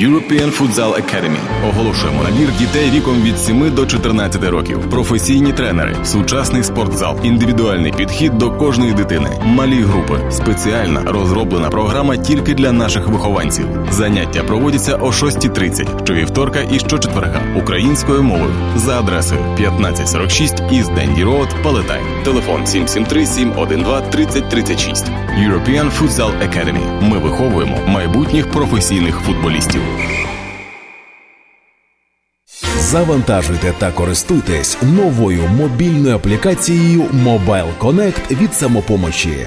European Futsal Academy. Оголошуємо набір дітей віком від 7 до 14 років. Професійні тренери, сучасний спортзал, індивідуальний підхід до кожної дитини, малі групи, спеціальна розроблена програма тільки для наших вихованців. Заняття проводяться о 6.30 щовівторка і щочетверга українською мовою за адресою 1546 East Dundee Road, Palatine. Телефон 773 712 3036. European Futsal Academy. Ми виховуємо майбутніх професійних футболістів. Завантажуйте та користуйтесь новою мобільною аплікацією Mobile Connect від самопомочі.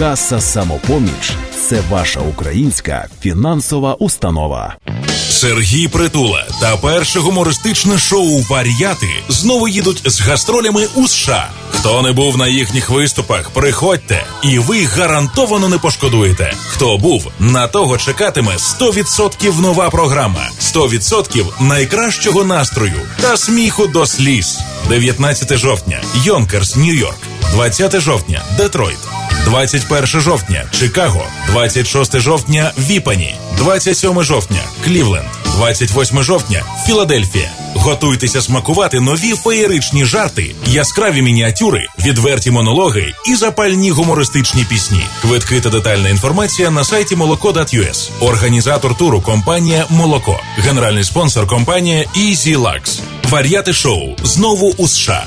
Каса самопоміч це ваша українська фінансова установа. Сергій Притула та перше гумористичне шоу Вар'яти знову їдуть з гастролями у США. Хто не був на їхніх виступах, приходьте, і ви гарантовано не пошкодуєте. Хто був, на того чекатиме 100% нова програма, 100% найкращого настрою та сміху до сліз. 19 жовтня, Йонкерс, Нью-Йорк, 20 жовтня, Детройт. 21 жовтня Чикаго, 26 жовтня Віпані, 27 жовтня Клівленд, 28 жовтня Філадельфія. Готуйтеся смакувати нові феєричні жарти, яскраві мініатюри, відверті монологи і запальні гумористичні пісні. Квитки та детальна інформація на сайті молоко.us. Організатор туру компанія Молоко. Генеральний спонсор компанія Easy Lux. Вар'яти шоу знову у США.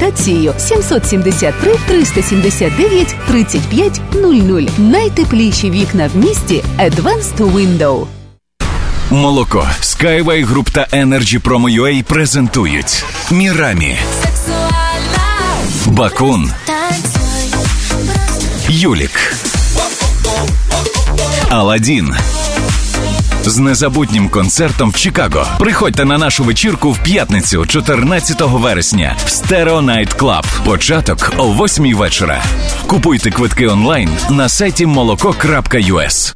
консультацією 773 379 35 00. Найтепліші вікна в місті Advanced Window. Молоко. Skyway Group та Energy Promo UA презентують Мірамі. Бакун. Юлік. Аладдін з незабутнім концертом в Чикаго. Приходьте на нашу вечірку в п'ятницю, 14 вересня, в Stereo Night Club. Початок о 8 вечора. Купуйте квитки онлайн на сайті молоко.us.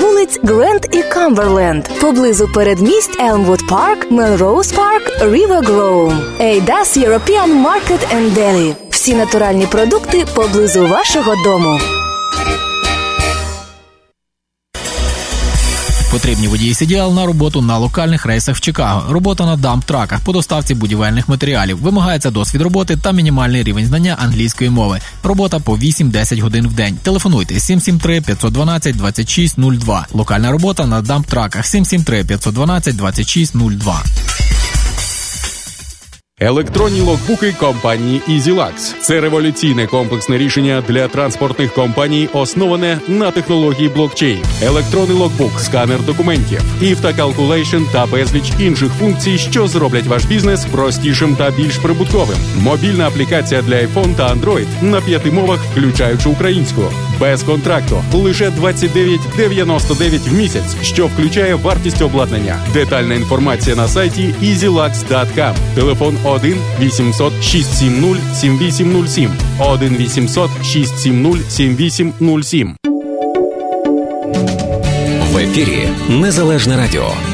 вулиць Гренд і Камберленд, поблизу передмість Елмвуд Парк, Мелроуз Парк, Рівер Гроу. Ейдас European Market and. Всі натуральні продукти поблизу вашого дому. Потрібні водії CDL на роботу на локальних рейсах в Чикаго. Робота на дамп-траках по доставці будівельних матеріалів. Вимагається досвід роботи та мінімальний рівень знання англійської мови. Робота по 8-10 годин в день. Телефонуйте 773 512 2602. Локальна робота на дамп-траках 773 512 2602. Електронні логбуки компанії EasyLux. Це революційне комплексне рішення для транспортних компаній, основане на технології блокчейн. Електронний логбук, сканер документів, if та Calculation та безліч інших функцій, що зроблять ваш бізнес простішим та більш прибутковим. Мобільна аплікація для iPhone та Android на п'яти мовах, включаючи українську, без контракту, лише 29,99 в місяць, що включає вартість обладнання. Детальна інформація на сайті easylux.com. Телефон 1 800 670 7807 1 800 670 7807 В ефірі Незалежне Радіо.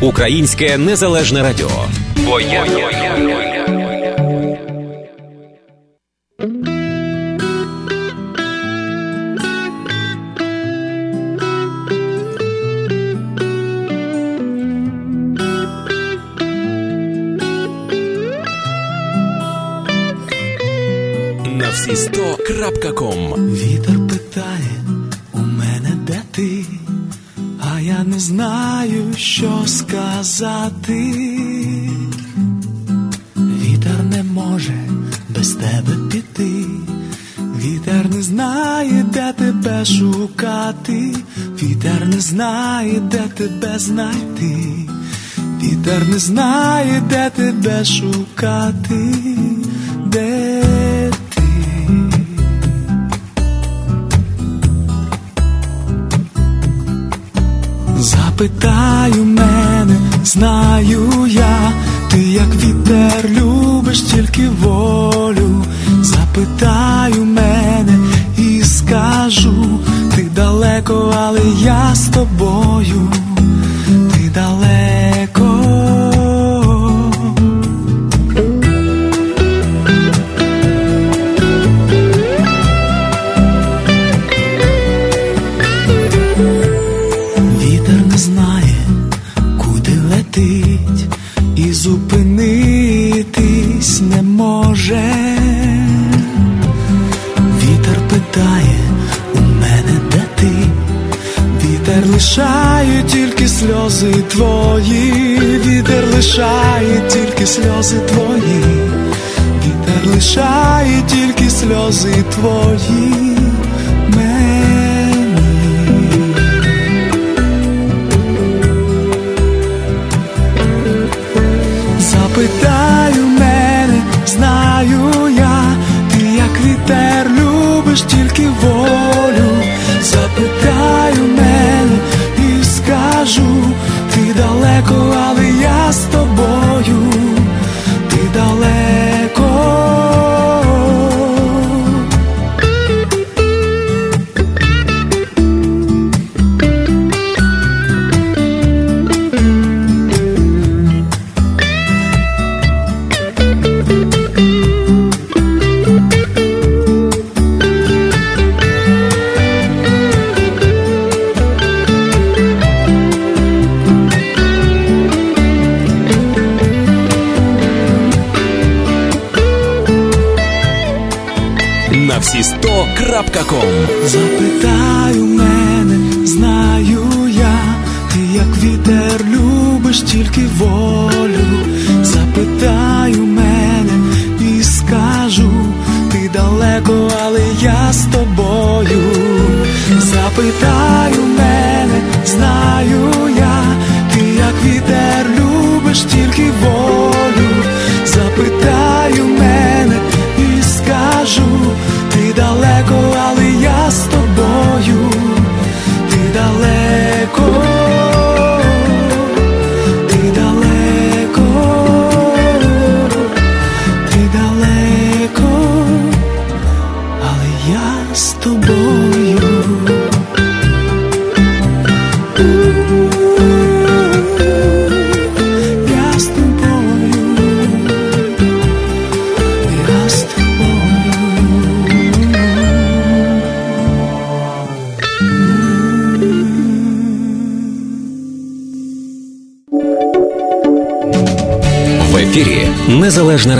Українське незалежне радіо. Бо я... На всі сто крапка ком. Вітер питає Не знаю, що сказати. Вітер не може без тебе піти. Вітер не знає, де тебе шукати. Вітер не знає, де тебе знайти. Вітер не знає, де тебе шукати. Де Запитаю мене, знаю я, ти як вітер любиш тільки волю. Запитаю мене і скажу, ти далеко, але я з тобою, ти далеко. Сльози твої, вітер лишає тільки сльози твої, вітер лишає тільки сльози твої. Запитаю мене, знаю я, ти як вітер любиш тільки волю. Ти Запитаю мене, знаю я, ти як вітер любиш тільки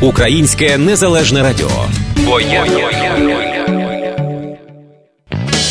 Українське незалежне радіо.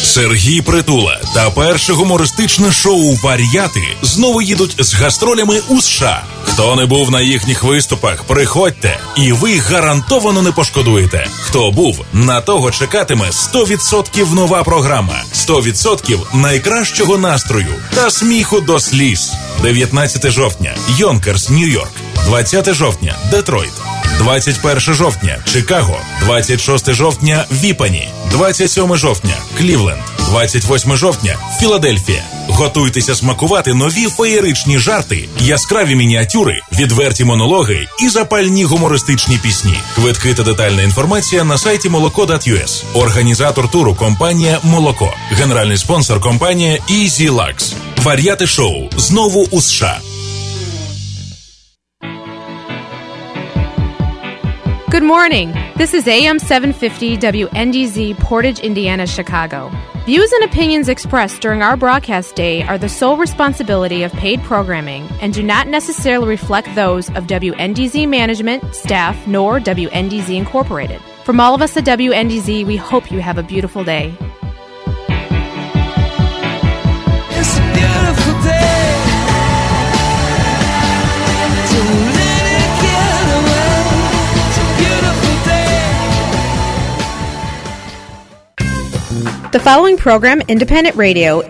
Сергій Притула та перше гумористичне шоу Вар'яти знову їдуть з гастролями у США. Хто не був на їхніх виступах, приходьте, і ви гарантовано не пошкодуєте. Хто був, на того чекатиме 100% нова програма, 100% найкращого настрою та сміху до сліз. 19 жовтня, Йонкерс, Нью-Йорк, 20 жовтня, Детройт. 21 жовтня Чикаго, 26 жовтня Віпані, 27 жовтня Клівленд, 28 жовтня Філадельфія. Готуйтеся смакувати нові феєричні жарти, яскраві мініатюри, відверті монологи і запальні гумористичні пісні. Квитки та детальна інформація на сайті молоко.us. Організатор туру компанія Молоко. Генеральний спонсор компанія Easy Lux. Вар'яти шоу знову у США. Good morning. This is AM 750 WNDZ Portage, Indiana, Chicago. Views and opinions expressed during our broadcast day are the sole responsibility of paid programming and do not necessarily reflect those of WNDZ management, staff, nor WNDZ Incorporated. From all of us at WNDZ, we hope you have a beautiful day. It's beautiful The following program, Independent Radio,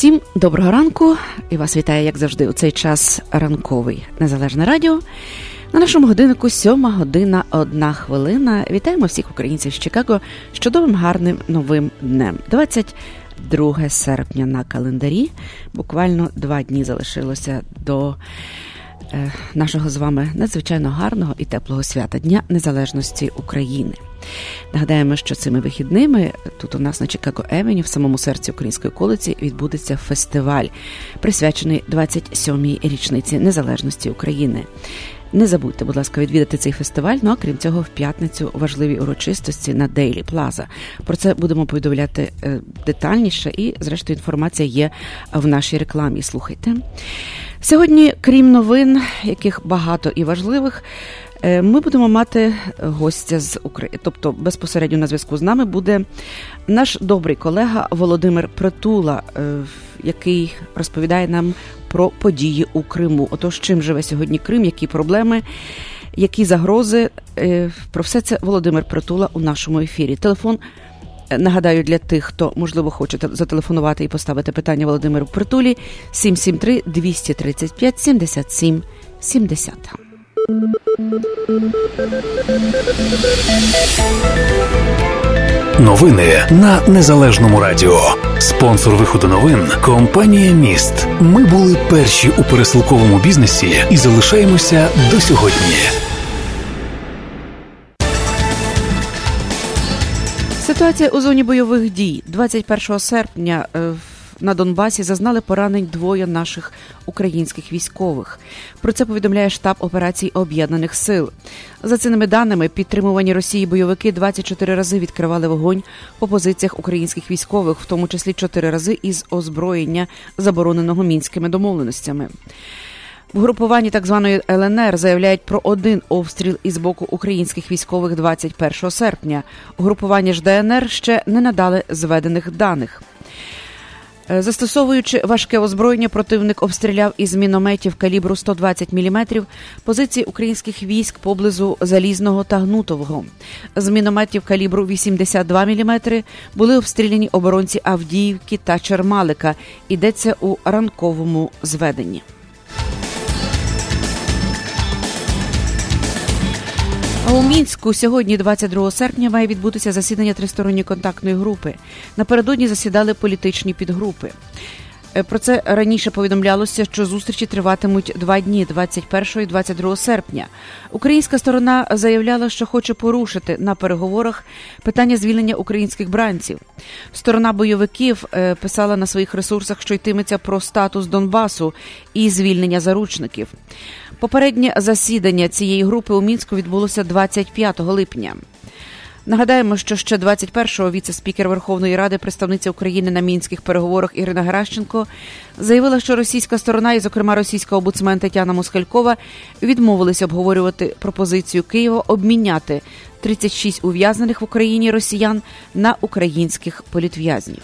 Всім доброго ранку і вас вітає, як завжди, у цей час ранковий незалежне радіо. На нашому годиннику сьома година, одна хвилина. Вітаємо всіх українців з Чикаго з чудовим гарним новим днем. 22 серпня на календарі. Буквально два дні залишилося до е, нашого з вами надзвичайно гарного і теплого свята Дня Незалежності України. Нагадаємо, що цими вихідними тут у нас на Чикаго Евені, в самому серці української околиці, відбудеться фестиваль, присвячений 27-й річниці незалежності України. Не забудьте, будь ласка, відвідати цей фестиваль. Ну а крім цього, в п'ятницю важливі урочистості на Дейлі Плаза. Про це будемо повідомляти е, детальніше, і, зрештою, інформація є в нашій рекламі. Слухайте. Сьогодні, крім новин, яких багато і важливих, ми будемо мати гостя з України. Тобто, безпосередньо на зв'язку з нами буде наш добрий колега Володимир Притула, е, який розповідає нам про події у Криму. Отож, чим живе сьогодні Крим, які проблеми, які загрози. Е, Про все це Володимир Притула у нашому ефірі. Телефон. е, Нагадаю, для тих, хто можливо хоче зателефонувати і поставити питання Володимиру Притулі 773 235 77 70. Новини на незалежному радіо. Спонсор виходу новин компанія Міст. Ми були перші у пересилковому бізнесі і залишаємося до сьогодні. Ситуація у зоні бойових дій 21 серпня е, в- на Донбасі зазнали поранень двоє наших українських військових. Про це повідомляє штаб операцій Об'єднаних Сил. За цими даними, підтримувані Росії бойовики 24 рази відкривали вогонь по позиціях українських військових, в тому числі 4 рази із озброєння, забороненого мінськими домовленостями. В групуванні так званої ЛНР заявляють про один обстріл із боку українських військових 21 серпня. Угрупування ж ДНР ще не надали зведених даних. Е, застосовуючи важке озброєння, противник обстріляв із мінометів калібру 120 мм позиції українських військ поблизу Залізного та Гнутового. З мінометів калібру 82 мм були обстріляні оборонці Авдіївки та Чермалика. Йдеться у ранковому зведенні. У мінську сьогодні, 22 серпня, має відбутися засідання тристоронньої контактної групи. Напередодні засідали політичні підгрупи. Е, про це раніше повідомлялося, що зустрічі триватимуть два дні 21 і 22 серпня. Українська сторона заявляла, що хоче порушити на переговорах питання звільнення українських бранців. Сторона бойовиків е, писала на своїх ресурсах, що йтиметься про статус Донбасу і звільнення заручників. Попереднє засідання цієї групи у мінську відбулося 25 липня. Нагадаємо, що ще 21-го віце-спікер Верховної Ради, представниця України на мінських переговорах Ірина Геращенко, заявила, що російська сторона, і, зокрема, російська обуцмен Тетяна Москалькова, відмовилися обговорювати пропозицію Києва обміняти 36 ув'язнених в Україні росіян на українських політв'язнів.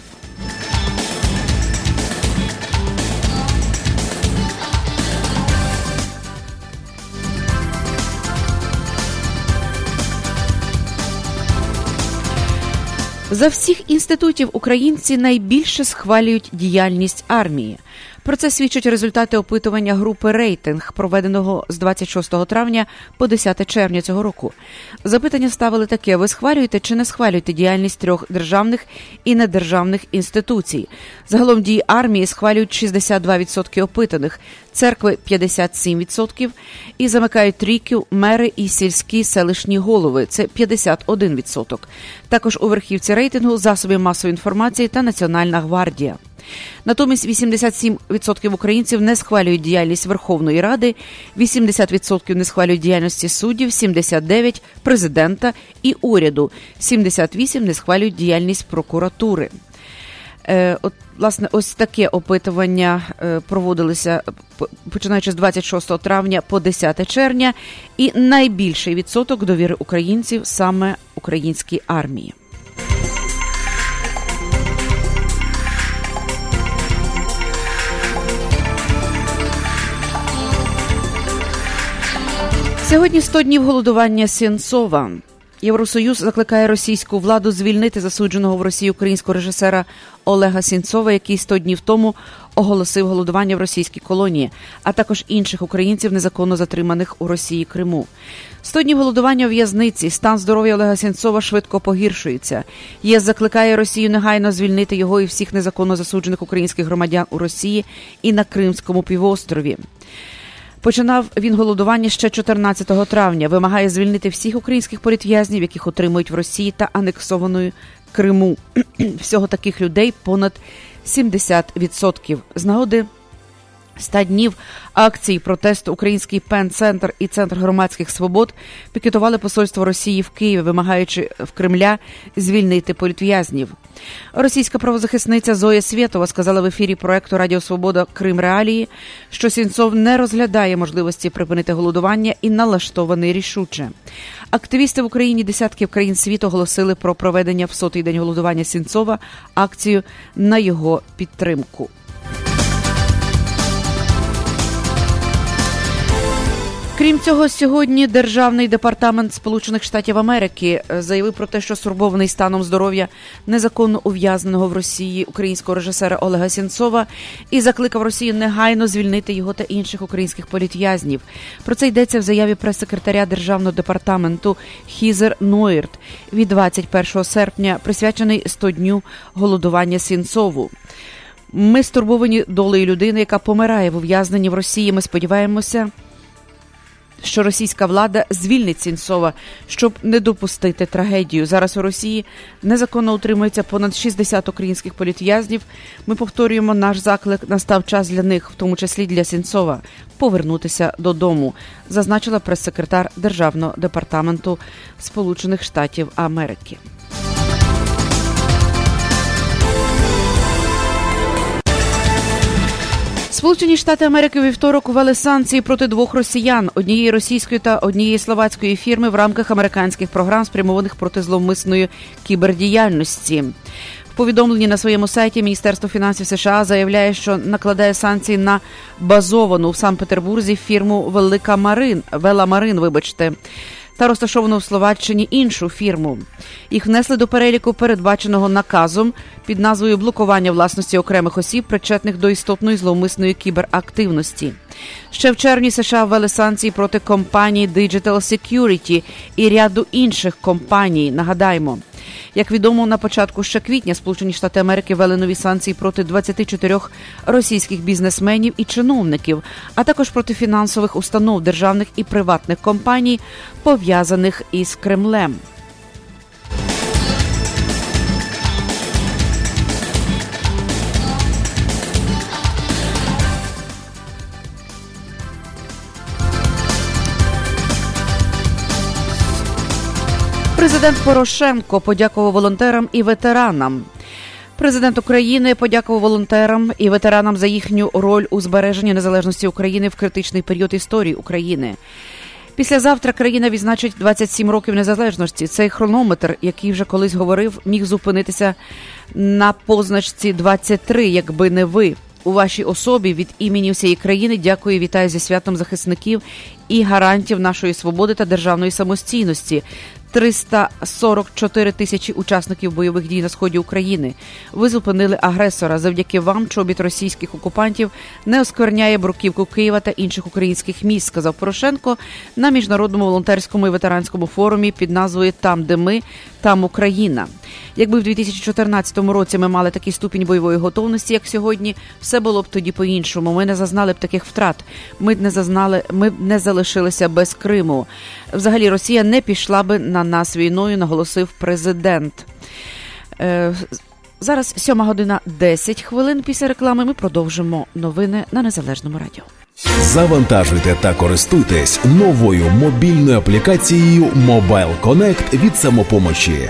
За всіх інститутів українці найбільше схвалюють діяльність армії. Про це свідчать результати опитування групи рейтинг, проведеного з 26 травня по 10 червня цього року. Запитання ставили таке: ви схвалюєте чи не схвалюєте діяльність трьох державних і недержавних інституцій? Загалом дії армії схвалюють 62% опитаних, церкви 57% і замикають трійків мери і сільські селищні голови. Це 51%. Також у верхівці рейтингу засоби масової інформації та Національна гвардія. Натомість 87% українців не схвалюють діяльність Верховної Ради, 80% не схвалюють діяльності суддів, 79% – президента і уряду, 78% не схвалюють діяльність прокуратури. Е, от, власне, ось таке опитування е, проводилося починаючи з 26 травня по 10 червня, і найбільший відсоток довіри українців саме українській армії. Сьогодні 100 днів голодування Сєнцова. Євросоюз закликає російську владу звільнити засудженого в Росії українського режисера Олега Сінцова, який 100 днів тому оголосив голодування в російській колонії, а також інших українців, незаконно затриманих у Росії Криму. 100 днів голодування у в'язниці. Стан здоров'я Олега Сінцова швидко погіршується. ЄС закликає Росію негайно звільнити його і всіх незаконно засуджених українських громадян у Росії і на Кримському півострові. Починав він голодування ще 14 травня. Вимагає звільнити всіх українських політв'язнів, яких отримують в Росії та анексованої Криму. Всього таких людей понад 70%. З нагоди 100 днів акції протесту Український пен-центр і Центр громадських свобод пікетували посольство Росії в Києві, вимагаючи в Кремля звільнити політв'язнів. Російська правозахисниця Зоя Свєтова сказала в ефірі проекту Радіо Свобода Крим Реалії, що Сінцов не розглядає можливості припинити голодування і налаштований рішуче. Активісти в Україні десятків країн світу оголосили про проведення в сотий день голодування Сінцова акцію на його підтримку. Крім цього, сьогодні Державний департамент Сполучених Штатів Америки е, заявив про те, що стурбований станом здоров'я незаконно ув'язненого в Росії українського режисера Олега Сінцова і закликав Росію негайно звільнити його та інших українських політв'язнів. Про це йдеться в заяві прес-секретаря державного департаменту Хізер Нойрт від 21 серпня, присвячений 100 дню голодування Сінцову. Ми стурбовані долею людини, яка помирає в ув'язненні в Росії. Ми сподіваємося що російська влада звільнить Сінцова, щоб не допустити трагедію. Зараз у Росії незаконно утримується понад 60 українських політв'язнів. Ми повторюємо наш заклик. Настав час для них, в тому числі для Сінцова, повернутися додому, зазначила прес-секретар Державного департаменту Сполучених Штатів Америки. Сполучені Штати Америки вівторок ввели санкції проти двох росіян однієї російської та однієї словацької фірми в рамках американських програм, спрямованих проти зловмисної кібердіяльності повідомленні на своєму сайті Міністерство фінансів США заявляє, що накладає санкції на базовану в Санкт-Петербурзі фірму Велика Марин Вела Марин, вибачте. Та розташовану в Словаччині іншу фірму. Їх внесли до переліку, передбаченого наказом під назвою блокування власності окремих осіб, причетних до істотної зловмисної кіберактивності. Ще в червні США ввели санкції проти компанії Digital Security і ряду інших компаній. Нагадаємо. Як відомо, на початку ще квітня Сполучені Штати Америки ввели нові санкції проти 24 російських бізнесменів і чиновників, а також проти фінансових установ державних і приватних компаній, пов'язаних із Кремлем. Президент Порошенко подякував волонтерам і ветеранам. Президент України подякував волонтерам і ветеранам за їхню роль у збереженні незалежності України в критичний період історії України. Післязавтра країна відзначить 27 років незалежності. Цей хронометр, який вже колись говорив, міг зупинитися на позначці 23, якби не ви. У вашій особі від імені всієї країни дякую, вітаю зі святом захисників і гарантів нашої свободи та державної самостійності. 344 тисячі учасників бойових дій на сході України. Ви зупинили агресора. Завдяки вам чобіт російських окупантів не оскверняє бруківку Києва та інших українських міст. Сказав Порошенко на міжнародному волонтерському і ветеранському форумі під назвою Там, де ми, там Україна. Якби в 2014 році ми мали такий ступінь бойової готовності, як сьогодні, все було б тоді по-іншому. Ми не зазнали б таких втрат. Ми б не зазнали, ми б не залишилися без Криму. Взагалі, Росія не пішла би на нас війною, наголосив президент. Е, Зараз сьома година 10 хвилин після реклами. Ми продовжимо новини на незалежному радіо. Завантажуйте та користуйтесь новою мобільною аплікацією Mobile Connect від самопомочі.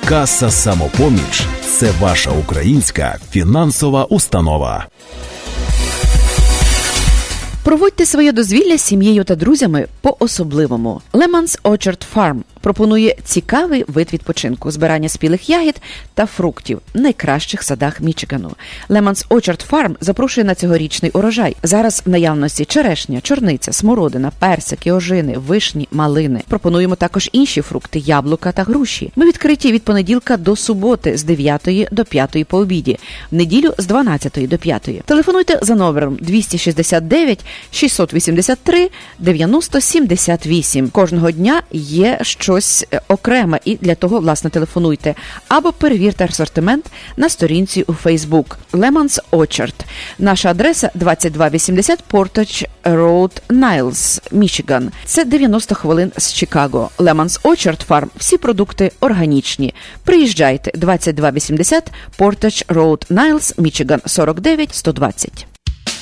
Каса самопоміч це ваша українська фінансова установа. Проводьте своє дозвілля з сім'єю та друзями по особливому. Lemons Orchard Farm пропонує цікавий вид відпочинку, збирання спілих ягід та фруктів в найкращих садах Мічигану. Lemons Orchard Farm запрошує на цьогорічний урожай. Зараз в наявності черешня, чорниця, смородина, персики, ожини, вишні, малини. Пропонуємо також інші фрукти, яблука та груші. Ми відкриті від понеділка до суботи з 9 до 5 по обіді, в неділю з 12 до 5. Телефонуйте за номером 269 683 90 78. Кожного дня є щось е, окреме, і для того, власне, телефонуйте. Або перевірте асортимент на сторінці у Facebook Lemons Orchard. Наша адреса 2280 Portage Road, Niles, Мічиган. Це 90 хвилин з Чикаго. Lemons Orchard Farm. Всі продукти органічні. Приїжджайте 2280 Portage Road, Niles, Мічиган 49 120.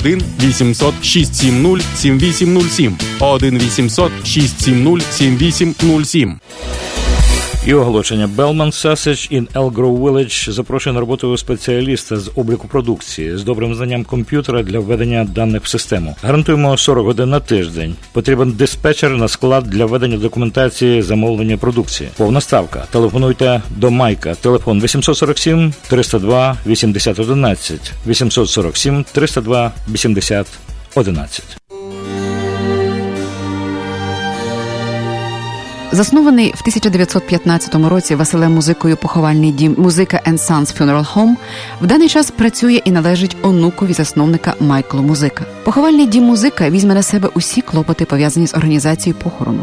1 800 670 7807 1 800 670 7807 І оголошення Bellman Sausage in Elgrove Village запрошує на роботу спеціаліста з обліку продукції з добрим знанням комп'ютера для введення даних в систему. Гарантуємо 40 годин на тиждень. Потрібен диспетчер на склад для введення документації замовлення продукції. Повна ставка. Телефонуйте до Майка. Телефон 847 302 8011 847 302 8011. Заснований в 1915 році Василем музикою поховальний дім Музика and Sons Funeral Home в даний час працює і належить онукові засновника Майклу Музика. Поховальний дім музика візьме на себе усі клопоти пов'язані з організацією похорону.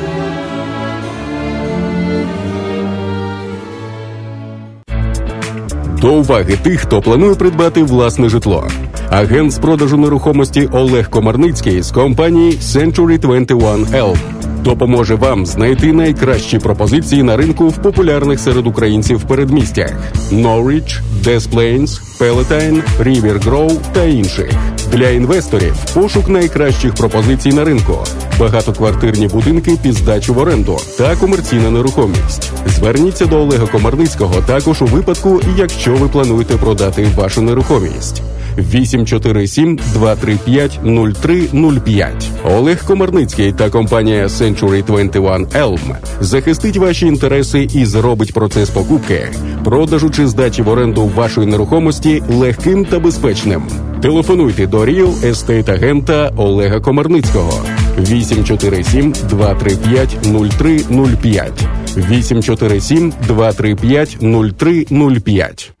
До уваги тих, хто планує придбати власне житло. Агент з продажу нерухомості Олег Комарницький з компанії Century 21 Elm допоможе вам знайти найкращі пропозиції на ринку в популярних серед українців передмістях: Norwich, Des Plains, Palatine, River Grove та інших. Для інвесторів пошук найкращих пропозицій на ринку, багатоквартирні будинки під здачу в оренду та комерційна нерухомість. Зверніться до Олега Комарницького також у випадку, якщо ви плануєте продати вашу нерухомість. 847 235 0305. Олег Комарницький та компанія Century 21 Elm захистить ваші інтереси і зробить процес покупки, продажу чи здачі в оренду вашої нерухомості легким та безпечним. Телефонуйте до Real Estate агента Олега Комарницького 847 235 0305 847 235 0305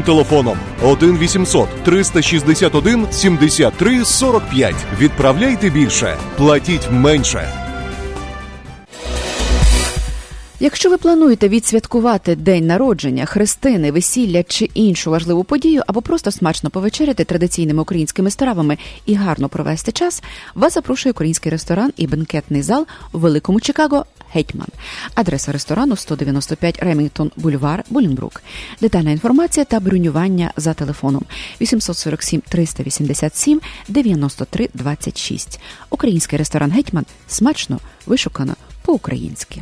телефоном 1 800 361 73 45. Відправляйте більше, платіть менше. Якщо ви плануєте відсвяткувати день народження, хрестини, весілля чи іншу важливу подію, або просто смачно повечеряти традиційними українськими стравами і гарно провести час, вас запрошує український ресторан і бенкетний зал у великому Чикаго Гетьман. Адреса ресторану 195 Ремінгтон Бульвар, Булінбрук. Детальна інформація та бронювання за телефоном 847 387 93 26. Український ресторан Гетьман смачно вишукано по-українськи.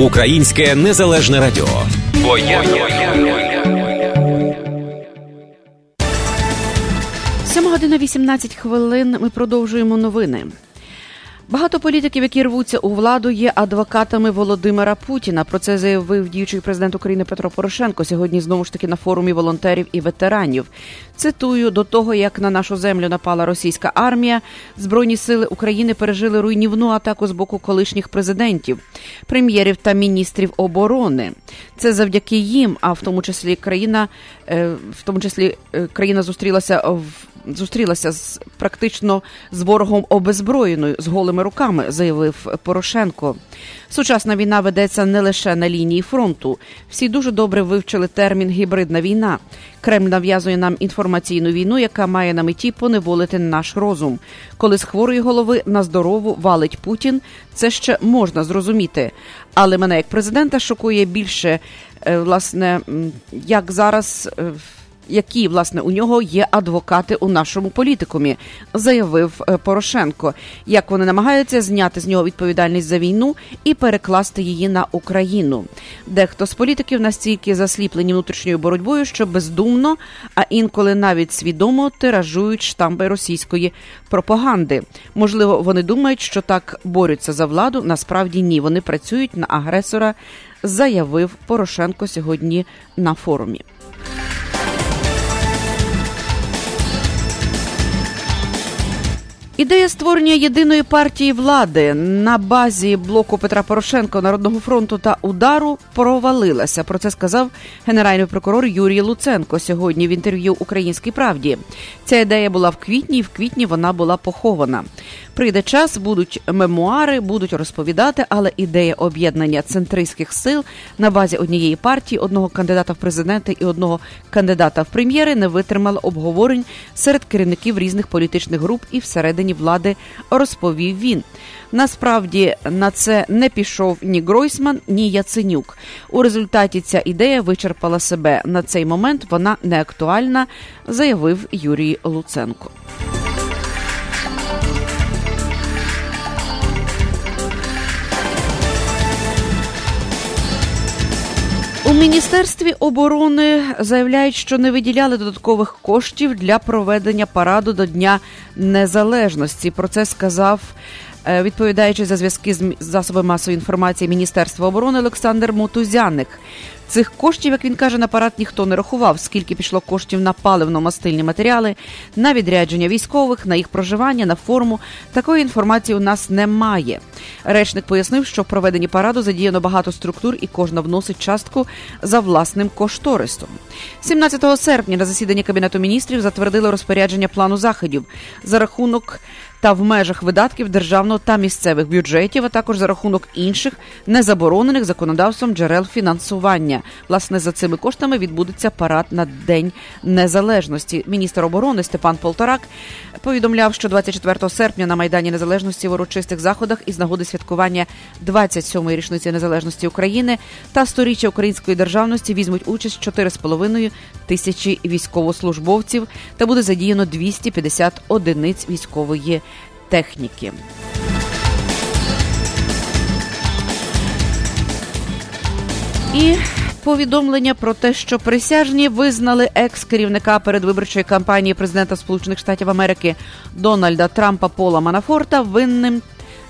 Українське незалежне радіо. Бо я, я, я, я, я. Сьома година 18 хвилин. Ми продовжуємо новини. Багато політиків, які рвуться у владу, є адвокатами Володимира Путіна. Про це заявив діючий президент України Петро Порошенко сьогодні. Знову ж таки на форумі волонтерів і ветеранів. Цитую до того, як на нашу землю напала російська армія, збройні сили України пережили руйнівну атаку з боку колишніх президентів, прем'єрів та міністрів оборони. Це завдяки їм, а в тому числі країна, е, в тому числі е, країна зустрілася в зустрілася з практично з ворогом обезброєною з голими руками, заявив Порошенко. Сучасна війна ведеться не лише на лінії фронту. Всі дуже добре вивчили термін гібридна війна. Кремль нав'язує нам інформаційну війну, яка має на меті поневолити наш розум. Коли з хворої голови на здорову валить Путін, це ще можна зрозуміти. Але мене як президента шокує більше, е, власне, як зараз. Які власне у нього є адвокати у нашому політикумі, заявив е, Порошенко. Як вони намагаються зняти з нього відповідальність за війну і перекласти її на Україну? Дехто з політиків настільки засліплені внутрішньою боротьбою, що бездумно, а інколи навіть свідомо тиражують штамби російської пропаганди. Можливо, вони думають, що так борються за владу. Насправді ні, вони працюють на агресора, заявив Порошенко сьогодні на форумі. Ідея створення єдиної партії влади на базі блоку Петра Порошенка Народного фронту та удару провалилася. Про це сказав генеральний прокурор Юрій Луценко сьогодні в інтерв'ю Українській правді. Ця ідея була в квітні, і в квітні вона була похована. Прийде час, будуть мемуари, будуть розповідати, але ідея об'єднання центристських сил на базі однієї партії, одного кандидата в президенти і одного кандидата в прем'єри не витримала обговорень серед керівників різних політичних груп і всередині влади, розповів він. Насправді на це не пішов ні Гройсман, ні Яценюк. У результаті ця ідея вичерпала себе на цей момент. Вона не актуальна, заявив Юрій Луценко. Міністерстві оборони заявляють, що не виділяли додаткових коштів для проведення параду до Дня Незалежності. Про це сказав відповідаючи за зв'язки з засобами масової інформації Міністерства оборони Олександр Мотузяник. Цих коштів, як він каже, на парад ніхто не рахував, скільки пішло коштів на паливно-мастильні матеріали, на відрядження військових, на їх проживання, на форму. Такої інформації у нас немає. Речник пояснив, що в проведенні параду задіяно багато структур і кожна вносить частку за власним кошторисом. 17 серпня на засіданні кабінету міністрів затвердили розпорядження плану заходів за рахунок та в межах видатків державного та місцевих бюджетів, а також за рахунок інших незаборонених законодавством джерел фінансування. Власне за цими коштами відбудеться парад на День Незалежності. Міністр оборони Степан Полторак повідомляв, що 24 серпня на майдані Незалежності в урочистих заходах із нагоди святкування 27-ї річниці незалежності України та сторіччя української державності візьмуть участь 4,5 тисячі військовослужбовців та буде задіяно 250 одиниць військової техніки. І повідомлення про те, що присяжні визнали екс-керівника передвиборчої кампанії президента Сполучених Штатів Америки Дональда Трампа Пола Манафорта винним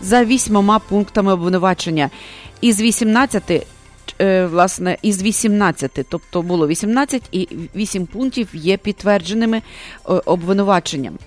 за вісьмома пунктами обвинувачення. Із 18 е, Власне, із 18, тобто було 18 і 8 пунктів є підтвердженими е, обвинуваченням.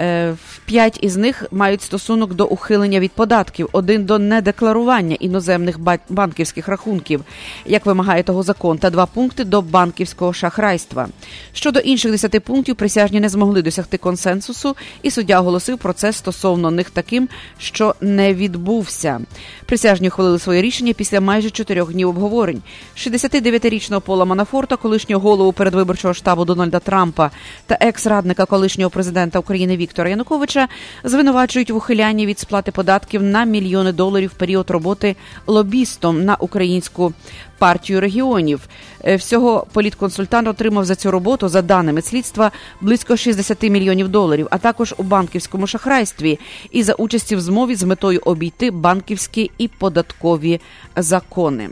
Е, п'ять із них мають стосунок до ухилення від податків, один до недекларування іноземних банківських рахунків, як вимагає того закон, та два пункти до банківського шахрайства. Щодо інших десяти пунктів, присяжні не змогли досягти консенсусу, і суддя оголосив процес стосовно них таким, що не відбувся. Присяжні ухвалили своє рішення після майже чотирьох днів обговорень. 69-річного Пола Манафорта, колишнього голову передвиборчого штабу Дональда Трампа та екс-радника колишнього президента України Віктора Януковича звинувачують в ухилянні від сплати податків на мільйони доларів в період роботи лобістом на українську партію регіонів. Е, всього політконсультант отримав за цю роботу, за даними слідства, близько 60 мільйонів доларів, а також у банківському шахрайстві і за участі в змові з метою обійти банківські і податкові закони.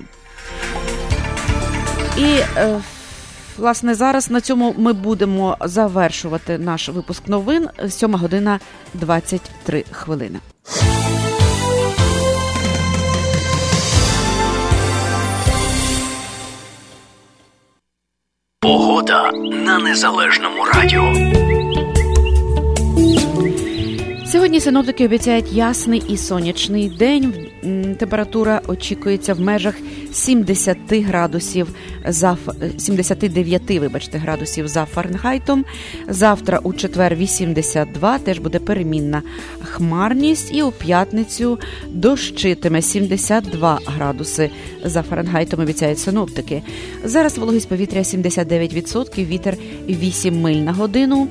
І е, власне, зараз на цьому ми будемо завершувати наш випуск новин. 7 година 23 хвилини. Погода на незалежному радіо. Сьогодні синоптики обіцяють ясний і сонячний день. Температура очікується в межах 70 градусів за 79, вибачте, градусів за Фарнхайтом. Завтра у четвер 82, теж буде перемінна хмарність, і у п'ятницю дощитиме 72 градуси за Фаренгайтом. Обіцяють синоптики. Зараз вологість повітря 79%, вітер 8 миль на годину.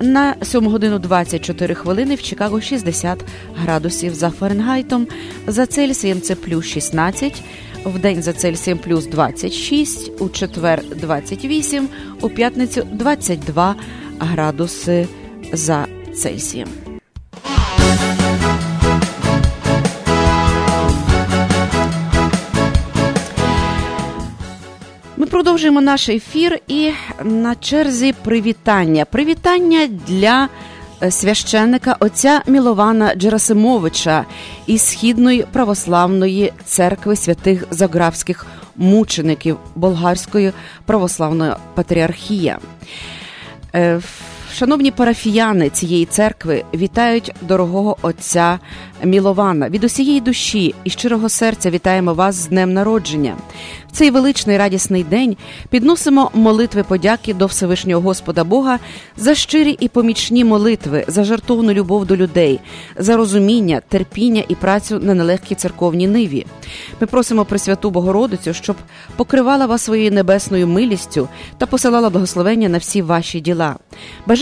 На 7 годину 24 хвилини в Чикаго 60 градусів за Фаренгайтом. За Цельсієм це плюс 16, в день за Цельсієм плюс 26, у четвер 28, у п'ятницю 22 градуси за Цельсієм. Ми продовжуємо наш ефір і на черзі привітання. Привітання для е, священника отця Мілована Джерасимовича із східної православної церкви святих Заграфських мучеників Болгарської православної патріархії. Шановні парафіяни цієї церкви вітають дорогого отця Мілована від усієї душі і щирого серця вітаємо вас з днем народження В цей величний радісний день підносимо молитви подяки до Всевишнього Господа Бога за щирі і помічні молитви, за жартовну любов до людей, за розуміння, терпіння і працю на нелегкій церковній ниві. Ми просимо Пресвяту Богородицю, щоб покривала вас своєю небесною милістю та посилала благословення на всі ваші діла.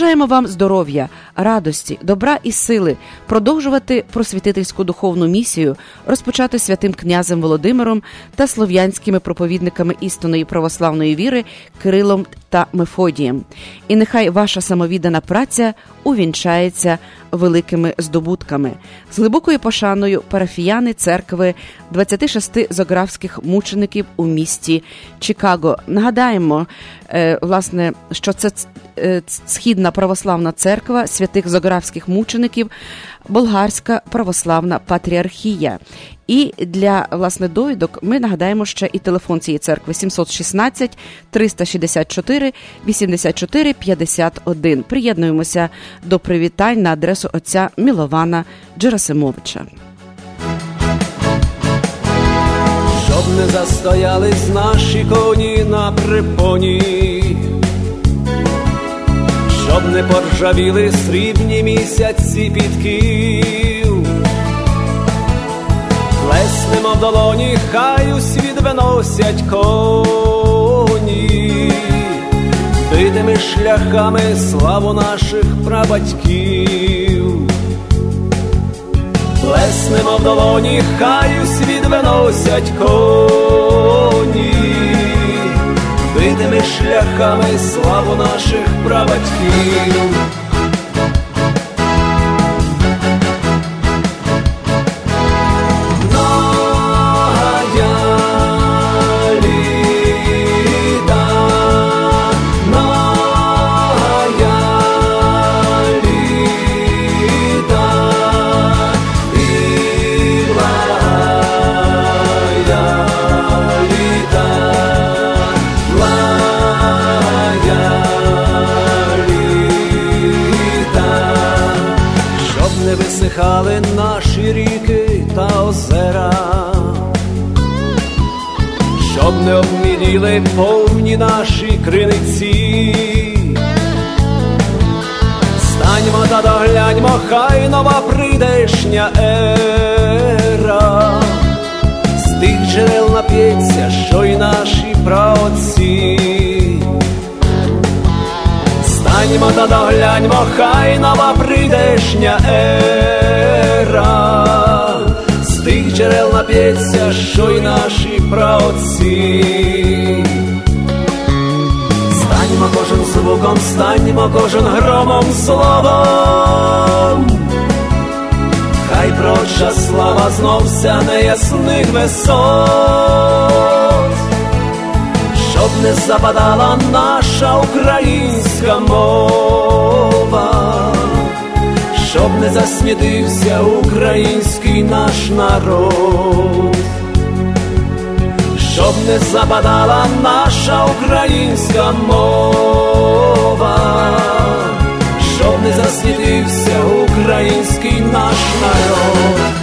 Бажаємо вам здоров'я, радості, добра і сили, продовжувати просвітительську духовну місію, розпочати святим князем Володимиром та слов'янськими проповідниками істинної православної віри Кирилом та Мефодієм. І нехай ваша самовіддана праця увінчається великими здобутками. З глибокою пошаною парафіяни церкви 26 зографських мучеників у місті Чикаго. Нагадаємо, е, власне, що це е, східна православна церква святих зографських мучеників, болгарська православна патріархія. І для власне довідок ми нагадаємо ще і телефон цієї церкви 716 364 84 51. Приєднуємося до привітань на адресу отця Мілована Джерасимовича. Щоб не застоялись наші коні на припоні, щоб не поржавіли срібні місяці підків, плеснемо в долоні, хай усвіт виносять коні, битими шляхами славу наших прабатьків. Плеснемо в долоні, хай у світ виносять коні, битими шляхами славу наших прабатьків. Обміліли повні наші криниці, станьмо та догляньмо, хай нова прийдешня ера, з тих джерел нап'ється, що й наші праотці. Станьмо та догляньмо, хай нова прийдешня ера, з тих джерел нап'ється, що й наші праотці. Звуком, станьмо кожен громом словом, хай проча слава знов ся неясних висот. Щоб не западала наша українська мова, щоб не засмітився український наш народ, щоб не западала наша українська мова, щоб не засвітився український наш народ.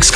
Mix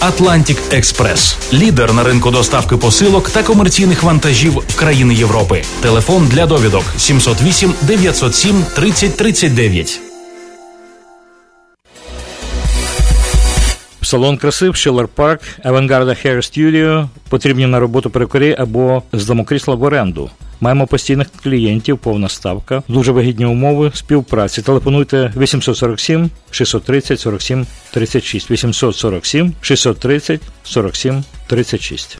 Atlantic Express. лідер на ринку доставки посилок та комерційних вантажів в країни Європи. Телефон для довідок 708 907 30 39. Салон краси в Шиллер Парк, Авангарда Hair Studio потрібні на роботу перукарі або здамо крісла в оренду. Маємо постійних клієнтів, повна ставка, дуже вигідні умови співпраці. Телефонуйте 847 630 47 36 847 630 47 36.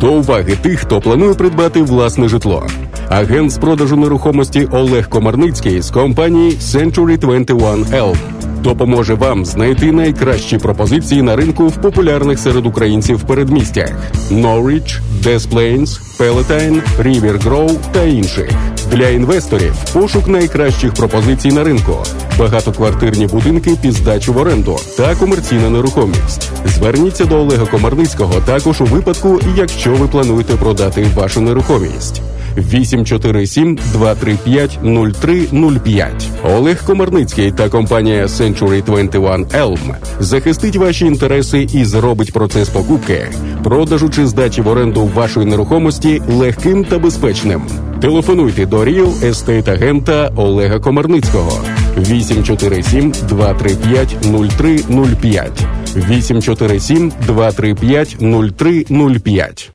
До уваги тих, хто планує придбати власне житло. Агент з продажу нерухомості Олег Комарницький з компанії Century 21 Elm допоможе вам знайти найкращі пропозиції на ринку в популярних серед українців передмістях: Norwich, Des Plains, Palatine, River Grove та інших. Для інвесторів пошук найкращих пропозицій на ринку, багатоквартирні будинки під здачу в оренду та комерційна нерухомість. Зверніться до Олега Комарницького також у випадку, якщо ви плануєте продати вашу нерухомість. 847 235 0305. Олег Комарницький та компанія Century 21 Elm захистить ваші інтереси і зробить процес покупки, продажу чи здачі в оренду вашої нерухомості легким та безпечним. Телефонуйте до Real Estate агента Олега Комарницького 847 235 0305 847 235 0305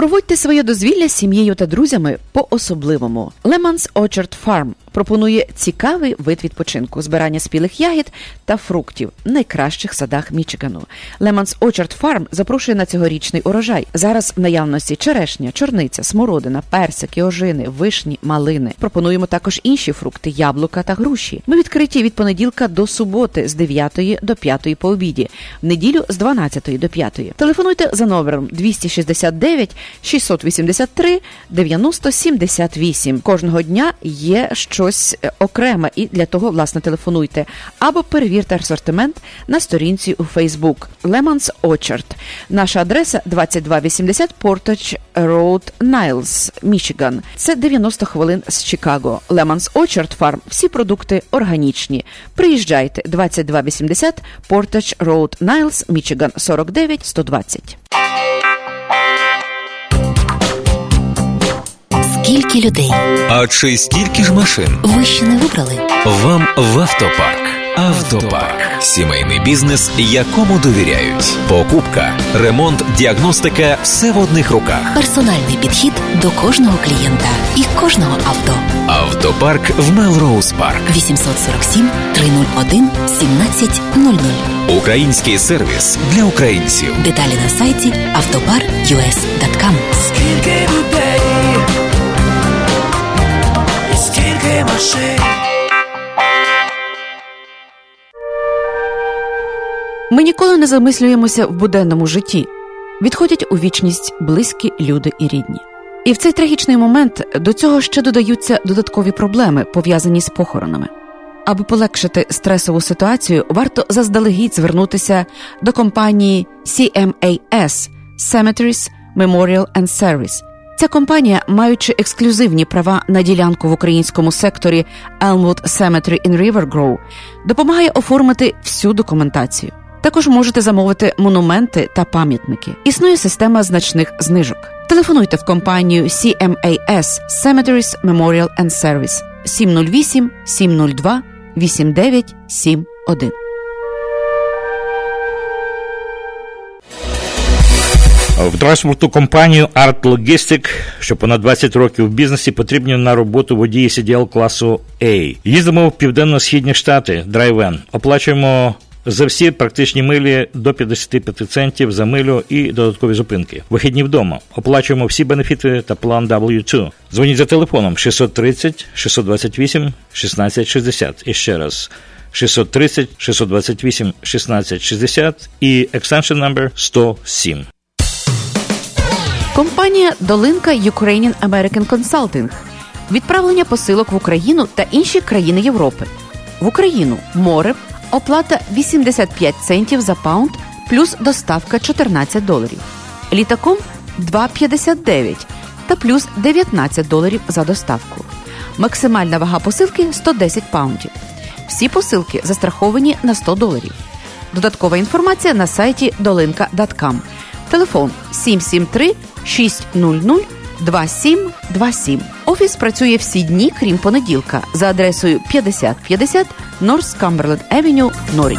Проводьте своє дозвілля з сім'єю та друзями по особливому. Lemons Orchard Farm пропонує цікавий вид відпочинку, збирання спілих ягід та фруктів в найкращих садах Мічигану. Lemons Orchard Farm запрошує на цьогорічний урожай. Зараз в наявності черешня, чорниця, смородина, персики, ожини, вишні, малини. Пропонуємо також інші фрукти, яблука та груші. Ми відкриті від понеділка до суботи з 9 до 5 по обіді, в неділю з 12 до 5. Телефонуйте за номером 269 683 90 78. Кожного дня є щось е, окреме, і для того, власне, телефонуйте або перевірте асортимент на сторінці у Facebook Lemons Orchard. Наша адреса 2280 Portage Road, Niles, Мічиган. Це 90 хвилин з Чикаго. Lemons Orchard Farm. Всі продукти органічні. Приїжджайте 2280 Portage Road, Niles, Мічиган 49 120. Скільки людей? А чи стільки ж машин? Ви ще не вибрали? Вам в автопарк. Автопарк сімейний бізнес, якому довіряють. Покупка, ремонт, діагностика все в одних руках. Персональний підхід до кожного клієнта і кожного авто. Автопарк в Мелроуз Парк. 847 301 1700. Український сервіс для українців. Деталі на сайті автопар.us.com Скільки людей скільки. Ми ніколи не замислюємося в буденному житті. Відходять у вічність близькі люди і рідні. І в цей трагічний момент до цього ще додаються додаткові проблеми, пов'язані з похоронами. Аби полегшити стресову ситуацію, варто заздалегідь звернутися до компанії CMAS Cemeteries Memorial and Service. Ця компанія, маючи ексклюзивні права на ділянку в українському секторі Elmwood Cemetery in River Grove, допомагає оформити всю документацію. Також можете замовити монументи та пам'ятники. Існує система значних знижок. Телефонуйте в компанію CMAS Cemeteries Memorial and Service 708 702 8971. В транспортну компанію Art Logistic, що понад 20 років в бізнесі, потрібні на роботу водії CDL класу A. Їздимо в південно-східні штати, драйвен. Оплачуємо за всі практичні милі до 55 центів за милю і додаткові зупинки. Вихідні вдома. Оплачуємо всі бенефіти та план W2. Дзвоніть за телефоном 630 628 1660. І ще раз 630 628 1660 і extension number 107. Компанія Долинка Ukrainian American Consulting. Відправлення посилок в Україну та інші країни Європи. В Україну море, оплата 85 центів за pound плюс доставка 14 доларів. Літаком 2,59 та плюс 19 доларів за доставку. Максимальна вага посилки 110 паундів. Всі посилки застраховані на 100 доларів. Додаткова інформація на сайті dolinka.com. Телефон 773 600 2727. Офіс працює всі дні, крім понеділка, за адресою 5050 North Cumberland Avenue, Норріч.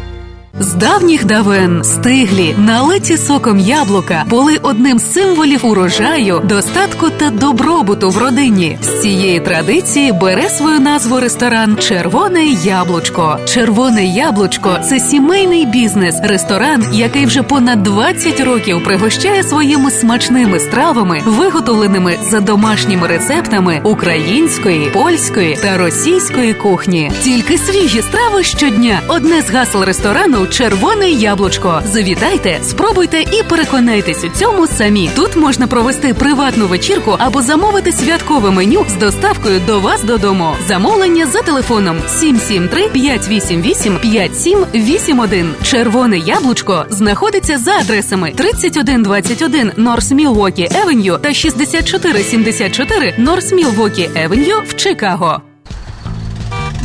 З давніх давен стиглі, налиті соком яблука були одним з символів урожаю, достатку та добробуту в родині. З цієї традиції бере свою назву ресторан Червоне яблучко. Червоне яблучко це сімейний бізнес, ресторан, який вже понад 20 років пригощає своїми смачними стравами, виготовленими за домашніми рецептами української, польської та російської кухні. Тільки свіжі страви щодня. Одне з гасел ресторану Червоне яблучко. Завітайте, спробуйте і переконайтесь у цьому самі. Тут можна провести приватну вечірку або замовити святкове меню з доставкою до вас додому. Замовлення за телефоном 773 588 5781. Червоне яблучко знаходиться за адресами 3121 North Milwaukee Avenue та 6474 North Milwaukee Avenue в Чикаго.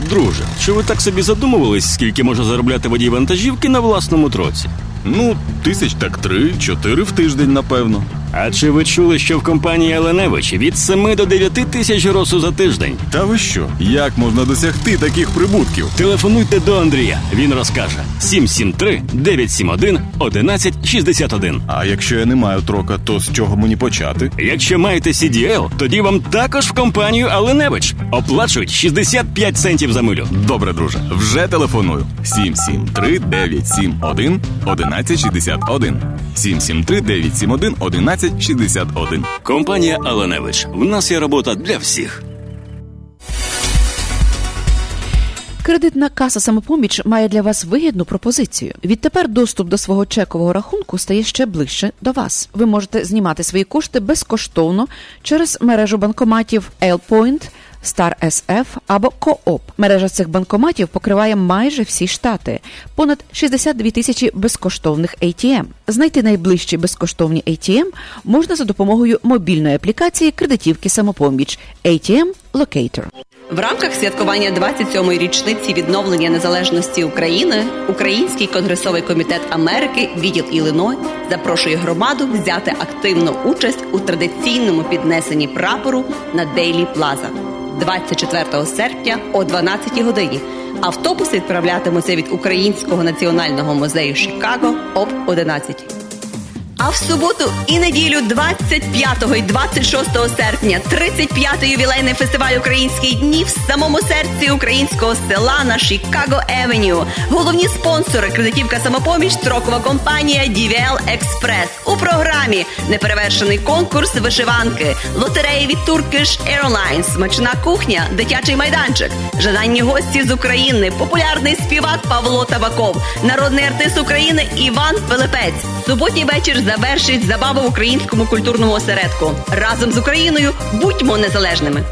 Друже, чи ви так собі задумувались, скільки може заробляти водій вантажівки на власному троці? Ну, тисяч так три, чотири в тиждень, напевно. А чи ви чули, що в компанії Еленевич від 7 до 9 тисяч росу за тиждень? Та ви що? Як можна досягти таких прибутків? Телефонуйте до Андрія. Він розкаже 773 971 1161. А якщо я не маю трока, то з чого мені почати? Якщо маєте CDL, тоді вам також в компанію Аленевич оплачують 65 центів за милю. Добре, друже, вже телефоную. 773 971 1161. 773 971 1161. Компанія Аленевич. В нас є робота для всіх. Кредитна каса самопоміч має для вас вигідну пропозицію. Відтепер доступ до свого чекового рахунку стає ще ближче до вас. Ви можете знімати свої кошти безкоштовно через мережу банкоматів L-Point, Star SF або Coop. Мережа цих банкоматів покриває майже всі штати, понад 62 тисячі безкоштовних ATM. Знайти найближчі безкоштовні ATM можна за допомогою мобільної аплікації кредитівки самопоміч ATM Locator. В рамках святкування 27-ї річниці відновлення незалежності України Український конгресовий комітет Америки, відділ Іллиной, запрошує громаду взяти активну участь у традиційному піднесенні прапору на Дейлі Плаза 24 серпня о 12 годині. Автобуси відправлятимуться від Українського національного музею Чикаго об 11. А в суботу і неділю 25 і 26 серпня 35-й ювілейний фестиваль Українські дні в самому серці українського села на Шікаго Евеню. Головні спонсори кредитівка самопоміч строкова компанія DVL Express. У програмі неперевершений конкурс вишиванки, лотереї від Turkish Airlines, смачна кухня, дитячий майданчик, жаданні гості з України, популярний співак Павло Табаков, народний артист України Іван Пилипець. Суботній вечір завершить забава в українському культурному осередку. Разом з Україною будьмо незалежними.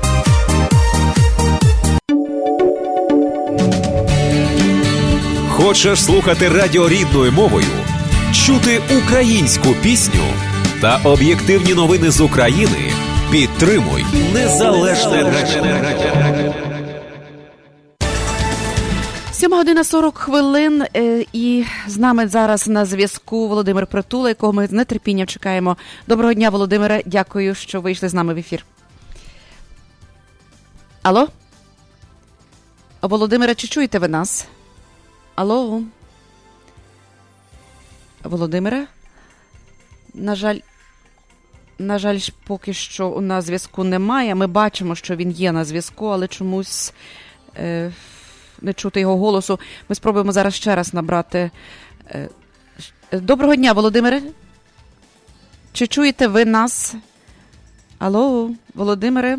Хочеш слухати радіо рідною мовою, чути українську пісню та об'єктивні новини з України? Підтримуй незалежне радіо. 7 година 40 хвилин, е, і з нами зараз на зв'язку Володимир Притула, якого ми з нетерпінням чекаємо. Доброго дня, Володимире. Дякую, що вийшли з нами в ефір. Алло? Володимире, чи чуєте ви нас? Алло? Володимире? На жаль, на жаль, поки що у нас зв'язку немає. Ми бачимо, що він є на зв'язку, але чомусь. Е, не чути його голосу. Ми спробуємо зараз ще раз набрати. Е, доброго дня, Володимире. Чи чуєте ви нас? Алло, Володимире?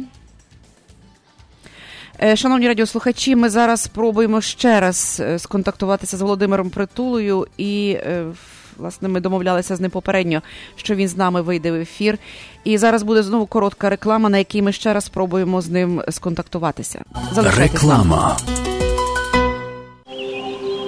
Е, шановні радіослухачі, ми зараз спробуємо ще раз е, сконтактуватися з Володимиром Притулою, і, власне, ми домовлялися з ним попередньо, що він з нами вийде в ефір. І зараз буде знову коротка реклама, на якій ми ще раз спробуємо з ним сконтактуватися. Реклама.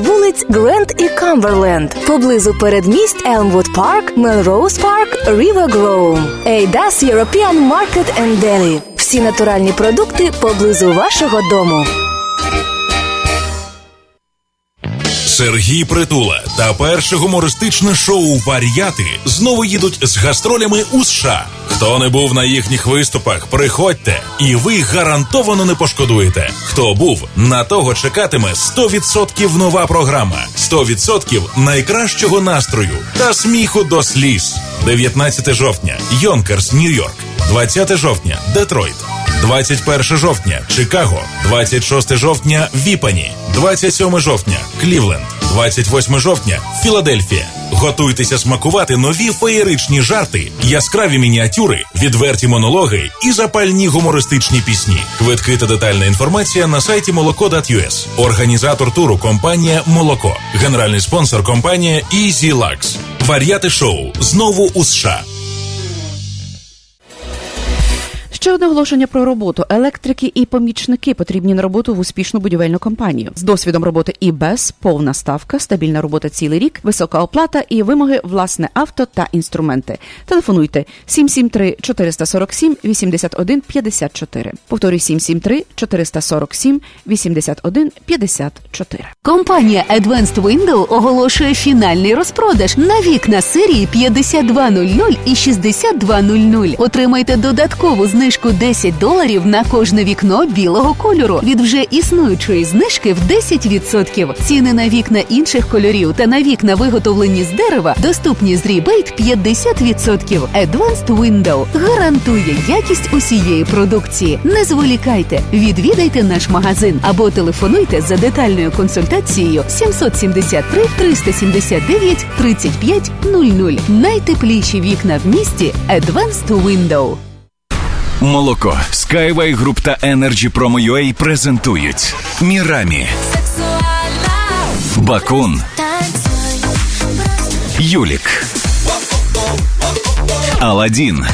вулиць Гренд і Камберленд, поблизу передмість Елмвуд Парк, Мелроуз Парк, Рівер Гроу. Eidas European Market Deli. Всі натуральні продукти поблизу вашого дому. Сергій Притула та перше гумористичне шоу Вар'яти знову їдуть з гастролями у США. Хто не був на їхніх виступах, приходьте, і ви гарантовано не пошкодуєте. Хто був, на того чекатиме 100% нова програма, 100% найкращого настрою та сміху до сліз. 19 жовтня, Йонкерс, Нью-Йорк, 20 жовтня, Детройт. 21 жовтня Чикаго, 26 жовтня Віпані, 27 жовтня Клівленд, 28 жовтня Філадельфія. Готуйтеся смакувати нові феєричні жарти, яскраві мініатюри, відверті монологи і запальні гумористичні пісні. Квитки та детальна інформація на сайті молоко.us. Організатор туру компанія Молоко. Генеральний спонсор компанія Easy Lux. Вар'яти шоу знову у США. Ще одне оголошення про роботу. Електрики і помічники потрібні на роботу в успішну будівельну компанію з досвідом роботи і без повна ставка, стабільна робота цілий рік, висока оплата і вимоги власне авто та інструменти. Телефонуйте 773 447 81 54. Повторюю 773 447 81 54. Компанія Advanced Window оголошує фінальний розпродаж на вікна серії 5200 і 6200. Отримайте додаткову знижку 10 доларів на кожне вікно білого кольору від вже існуючої знижки в 10%. Ціни на вікна інших кольорів та на вікна виготовлені з дерева доступні з rebate 50%. Advanced Window гарантує якість усієї продукції. Не зволікайте, відвідайте наш магазин або телефонуйте за детальною консультацією 773 379 35 00. Найтепліші вікна в місті Advanced Window. Молоко, Skyway Group та Energy Promo UA презентують. Мірамі, Бакун, Юлік, Аладдін.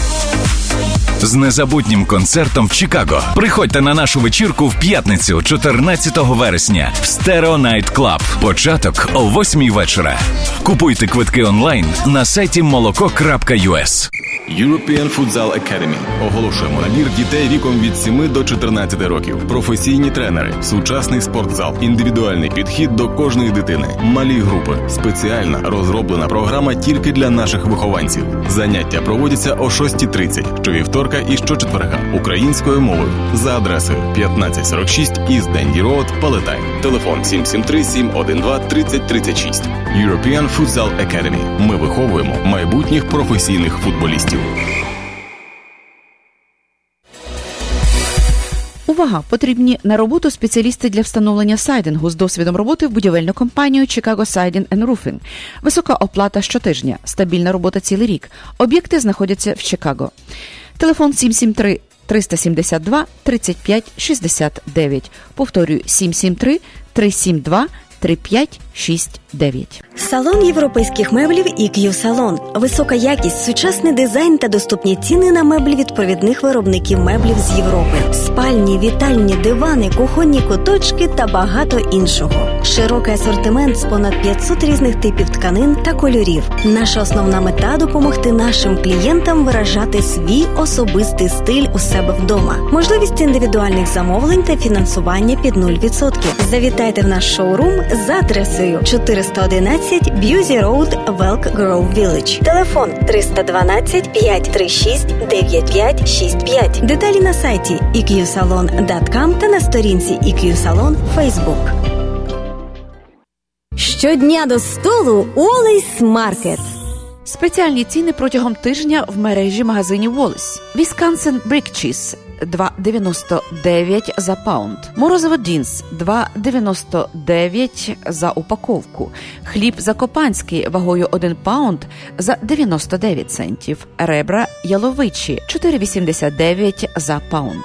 З незабутнім концертом в Чикаго. Приходьте на нашу вечірку в п'ятницю, 14 вересня, в Stereo Night Club. Початок о 8 вечора. Купуйте квитки онлайн на сайті молоко.us. European Futsal Academy. Оголошуємо набір дітей віком від 7 до 14 років. Професійні тренери, сучасний спортзал, індивідуальний підхід до кожної дитини, малі групи, спеціальна розроблена програма тільки для наших вихованців. Заняття проводяться о 6.30 щовівторка і щочетверга українською мовою за адресою 1546 East Dundee Road, Palatine. Телефон 773 712 3036. European Futsal Academy. Ми виховуємо майбутніх професійних футболістів. Увага! Потрібні на роботу спеціалісти для встановлення сайдингу з досвідом роботи в будівельну компанію Chicago Siding and Roofing. Висока оплата щотижня, стабільна робота цілий рік. Об'єкти знаходяться в Чикаго. Телефон 773 372 35 69. Повторюю 773 372 3569. Салон європейських меблів EQ Салон. Висока якість, сучасний дизайн та доступні ціни на меблі від провідних виробників меблів з Європи, спальні, вітальні, дивани, кухонні куточки та багато іншого. Широкий асортимент з понад 500 різних типів тканин та кольорів. Наша основна мета допомогти нашим клієнтам виражати свій особистий стиль у себе вдома. Можливість індивідуальних замовлень та фінансування під 0%. Завітайте в наш шоурум за адресою 411 Busse Road, в Elk Grove Village. Телефон 312 536 9565. Деталі на сайті eqsalon.com та на сторінці EQ Salon Facebook. Щодня до столу Always Market. Спеціальні ціни протягом тижня в мережі магазинів. Wisconsin Brick Cheese 2,99 за pound. Морозиво Dean's 2,99 за упаковку. Хліб закопанський вагою 1 паунд за 99 центів. Ребра яловичі 4,89 за паунд.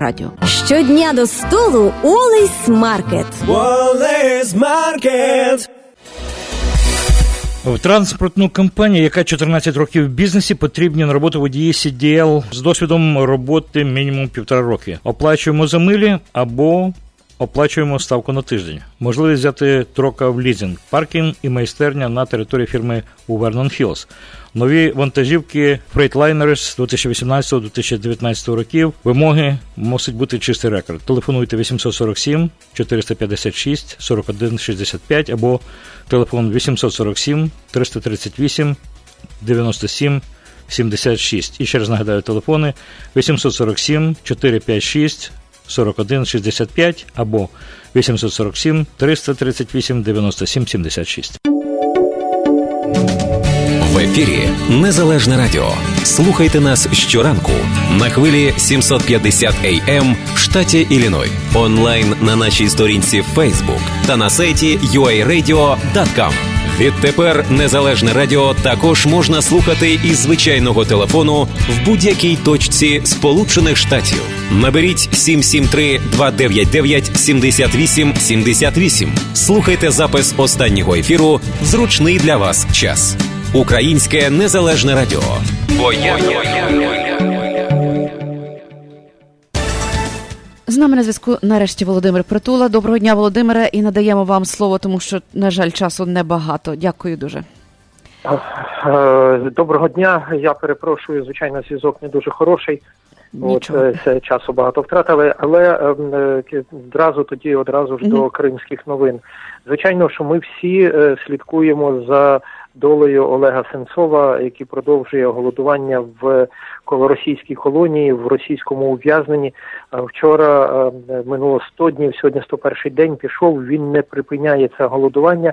радіо. Щодня до столу Олес Маркет. Wallace Маркет. В транспортну компанію, яка 14 років в бізнесі, потрібні на роботу водії CDL з досвідом роботи мінімум півтора роки. Оплачуємо за милі або оплачуємо ставку на тиждень. Можливість взяти трока в лізинг, паркінг і майстерня на території фірми у Вернон Хілс. Нові вантажівки Freightliners 2018-2019 років. Вимоги мусить бути чистий рекорд. Телефонуйте 847 456 41 65 або телефон 847 338 97 76. І ще раз нагадаю телефони 847 456 41 65 або 847 338 97 76. В ефірі Незалежне Радіо. Слухайте нас щоранку на хвилі 750 AM в штаті Ілліной. Онлайн на нашій сторінці Facebook та на сайті uaradio.com. Відтепер Незалежне Радіо також можна слухати із звичайного телефону в будь-якій точці Сполучених Штатів. Наберіть 773-299-78-78. Слухайте запис останнього ефіру в зручний для вас час. Українське незалежне радіо. Бо я... З нами на зв'язку нарешті Володимир Притула. Доброго дня, Володимире, і надаємо вам слово, тому що, на жаль, часу небагато. Дякую дуже. Е, доброго дня. Я перепрошую, звичайно, зв'язок не дуже хороший. От це часу багато втратили, але е, одразу тоді, одразу ж mm-hmm. до кримських новин. Звичайно, що ми всі е, слідкуємо за долею Олега Сенцова, який продовжує голодування в російській колонії в російському ув'язненні. Вчора минуло 100 днів, сьогодні 101 день пішов. Він не припиняє це голодування.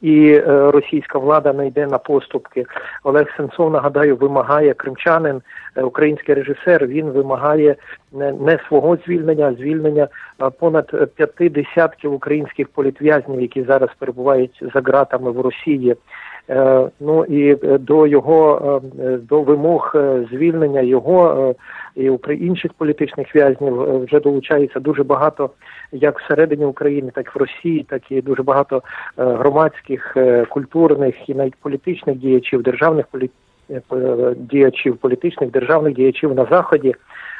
І е, російська влада не йде на поступки. Олег Сенцов нагадаю, вимагає кримчанин, е, український режисер. Він вимагає не, свого звільнення, а звільнення понад п'яти десятків українських політв'язнів, які зараз перебувають за ґратами в Росії. Е, ну і е, до його е, до вимог звільнення його і інших політичних в'язнів вже долучається дуже багато, як всередині України, так і в Росії, так і дуже багато громадських, культурних і навіть політичних діячів, державних полі... діячів, політичних державних діячів на заході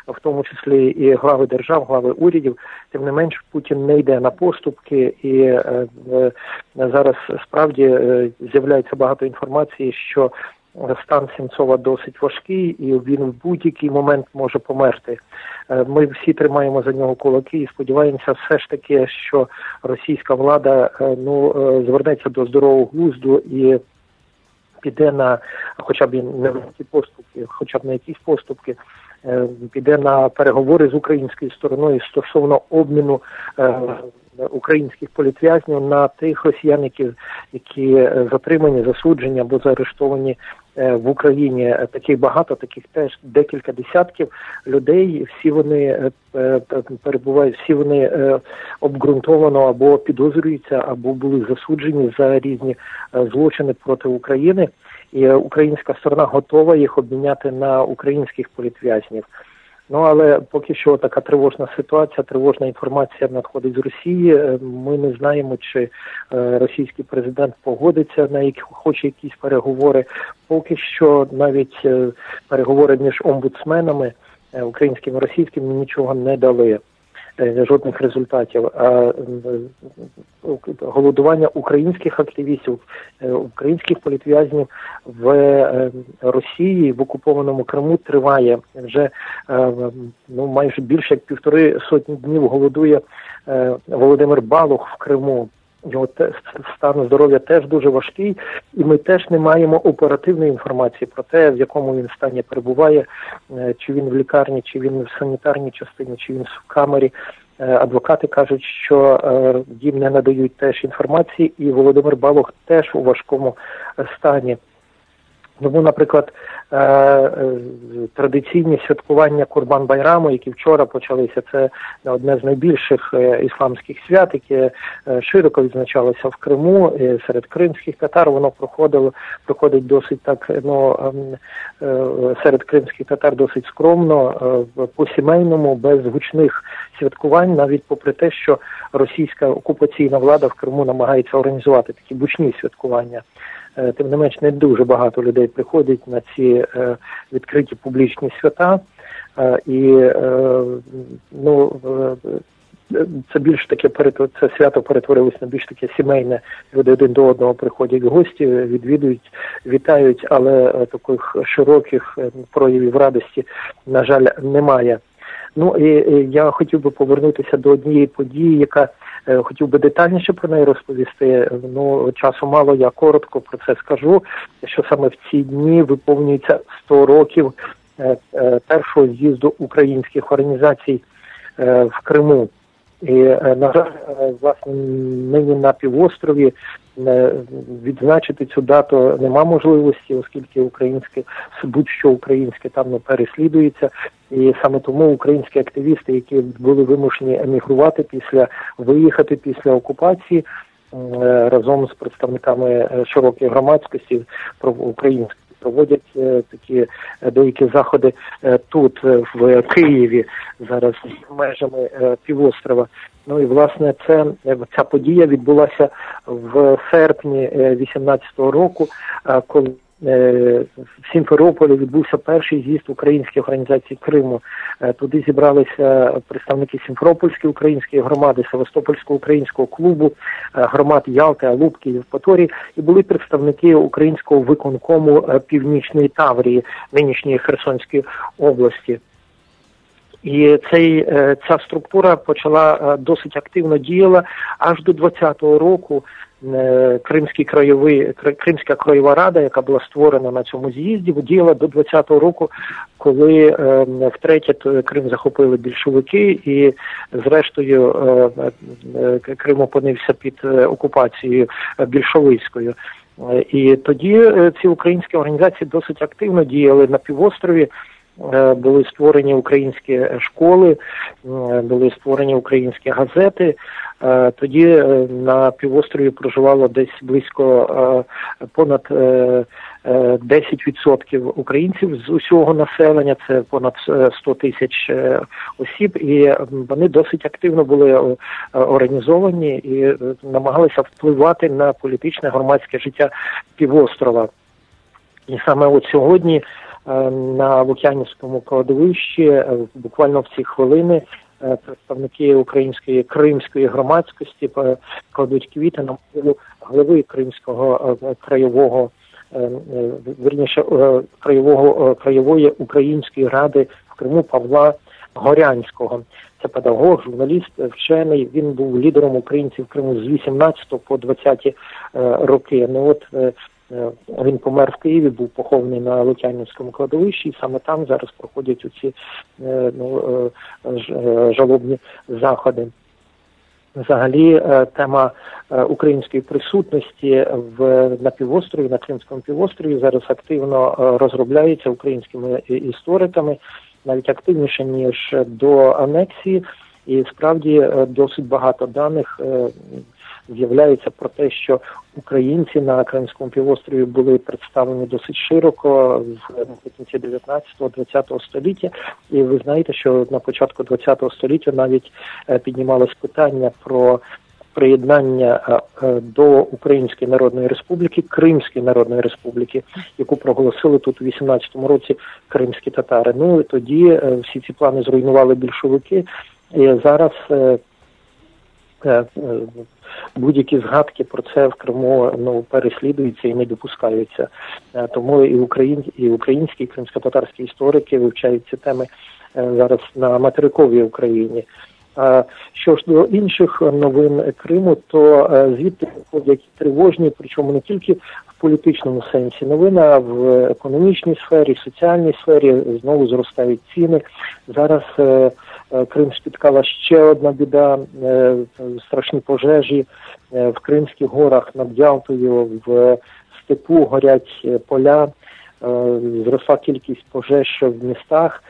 в тому числі і глави держав, глави урядів. Тим не менш, Путін не йде на поступки, і е, е, зараз справді е, з'являється багато інформації, що стан Сімцова досить важкий, і він в будь-який момент може померти. Е, ми всі тримаємо за нього кулаки і сподіваємося, все ж таки, що російська влада е, ну е, звернеться до здорового глузду і. Піде на хоча б невеликі поступки, хоча б на якісь поступки, Е, піде на переговори з українською стороною стосовно обміну е, українських політв'язнів на тих росіян, які е, затримані, засуджені або заарештовані в Україні. Таких багато, таких теж декілька десятків людей. Всі вони перебувають, всі вони обґрунтовано або підозрюються, або були засуджені за різні злочини проти України і українська сторона готова їх обміняти на українських політв'язнів. Ну але поки що така тривожна ситуація, тривожна інформація надходить з Росії. Е, ми не знаємо, чи е, російський президент погодиться на які хоче якісь переговори. Поки що навіть е, переговори між омбудсменами українськими і російським нічого не дали. Е, жодних результатів. А е, голодування українських активістів, е, українських політв'язнів в Росії в окупованому Криму триває вже ну майже більше як півтори сотні днів. Голодує Володимир Балух в Криму. Його стан здоров'я теж дуже важкий, і ми теж не маємо оперативної інформації про те, в якому він стані перебуває, е, чи він в лікарні, чи він в санітарній частині, чи він в камері. Е, адвокати кажуть, що е, їм не надають теж інформації, і Володимир Балох теж у важкому стані. Тому, наприклад, е, е, традиційні святкування Курбан Байраму, які вчора почалися, це одне з найбільших е, ісламських свят, яке широко відзначалося в Криму серед кримських татар. Воно проходило проходить досить так. Ну ем, серед кримських татар досить скромно, по сімейному, без гучних святкувань, навіть попри те, що російська окупаційна влада в Криму намагається організувати такі гучні святкування. Тим не менш не дуже багато людей приходять на ці відкриті публічні свята. І ну це більш таке це свято перетворилось на більш таке сімейне. Люди один до одного приходять в гості, відвідують, вітають, але таких широких проявів радості, на жаль, немає. Ну і я хотів би повернутися до однієї події, яка е, хотів би детальніше про неї розповісти. Ну часу мало, я коротко про це скажу. Що саме в ці дні виповнюється 100 років е, е, першого з'їзду українських організацій в Криму. І на жаль, власне, нині на півострові відзначити цю дату нема можливості, оскільки українське будь-що українське там не переслідується, і саме тому українські активісти, які були вимушені емігрувати після виїхати після окупації. Разом з представниками е, широкої громадськості про української проводять е, такі е, деякі заходи тут в Києві зараз межами півострова. Ну і власне це ця подія відбулася в серпні 18-го року, коли Е, в Сімферополі відбувся перший з'їзд українських організацій Криму. Е, туди зібралися представники Сімферопольської української громади, Севастопольського українського клубу, е, громад Ялти, Алубки, Євпаторії, і були представники українського виконкому Північної Таврії, нинішньої Херсонської області. І цей ця структура почала досить активно діяла аж до 20-го року. Е, Кримський краєвий Кримська краєва рада, яка була створена на цьому з'їзді, діяла до 20-го року, коли е, втретє Крим захопили більшовики, і зрештою е, Крим опинився під окупацією більшовицькою. І тоді ці українські організації досить активно діяли на півострові. Були створені українські школи, були створені українські газети. Е, тоді е, на півострові проживало десь близько е, понад 10% українців з усього населення, це понад 100 тисяч осіб, і вони досить активно були організовані і намагалися впливати на політичне громадське життя півострова. І саме от сьогодні на Лук'янівському кладовищі буквально в ці хвилини Е, представники української кримської громадськості кладуть квіти на могилу голови Кримського е, краєвого е, верніше краєвого краєвої української ради в Криму Павла Горянського. Це педагог, журналіст, вчений. Він був лідером українців Криму з 18 по 20 роки. Ну от Е, він помер в Києві, був похований на Лук'янівському кладовищі, і саме там зараз проходять оці е, ну, е, жалобні заходи. Взагалі, тема української присутності в на півострові, на Кримському півострові зараз активно розробляється українськими істориками, навіть активніше ніж до анексії, і справді досить багато даних з'являється про те, що українці на Кримському півострові були представлені досить широко в кінці 19-20 століття. І ви знаєте, що на початку 20 століття навіть е, піднімалось питання про. Приєднання е, е, до Української Народної Республіки, Кримської Народної Республіки, яку проголосили тут у 18-му році кримські татари. Ну і тоді всі ці плани зруйнували більшовики. І зараз будь-які згадки про це в Криму ну переслідуються і не допускаються. Е, тому і україн, і українські, і кримсько-татарські історики вивчають ці теми е, зараз на материковій Україні. А що ж до інших новин Криму, то е, звідти виходять тривожні, причому не тільки політичному сенсі новини, а в економічній сфері, соціальній сфері знову зростають ціни. Зараз Е, Крим спіткала ще одна біда, е, страшні пожежі е, в Кримських горах над Ялтою, в степу горять поля, зросла кількість пожеж в містах.